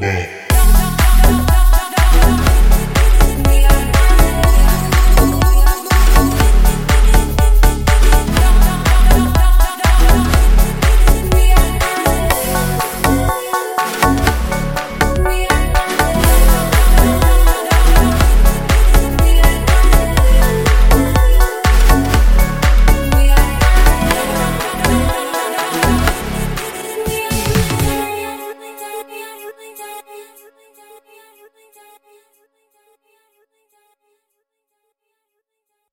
Bang.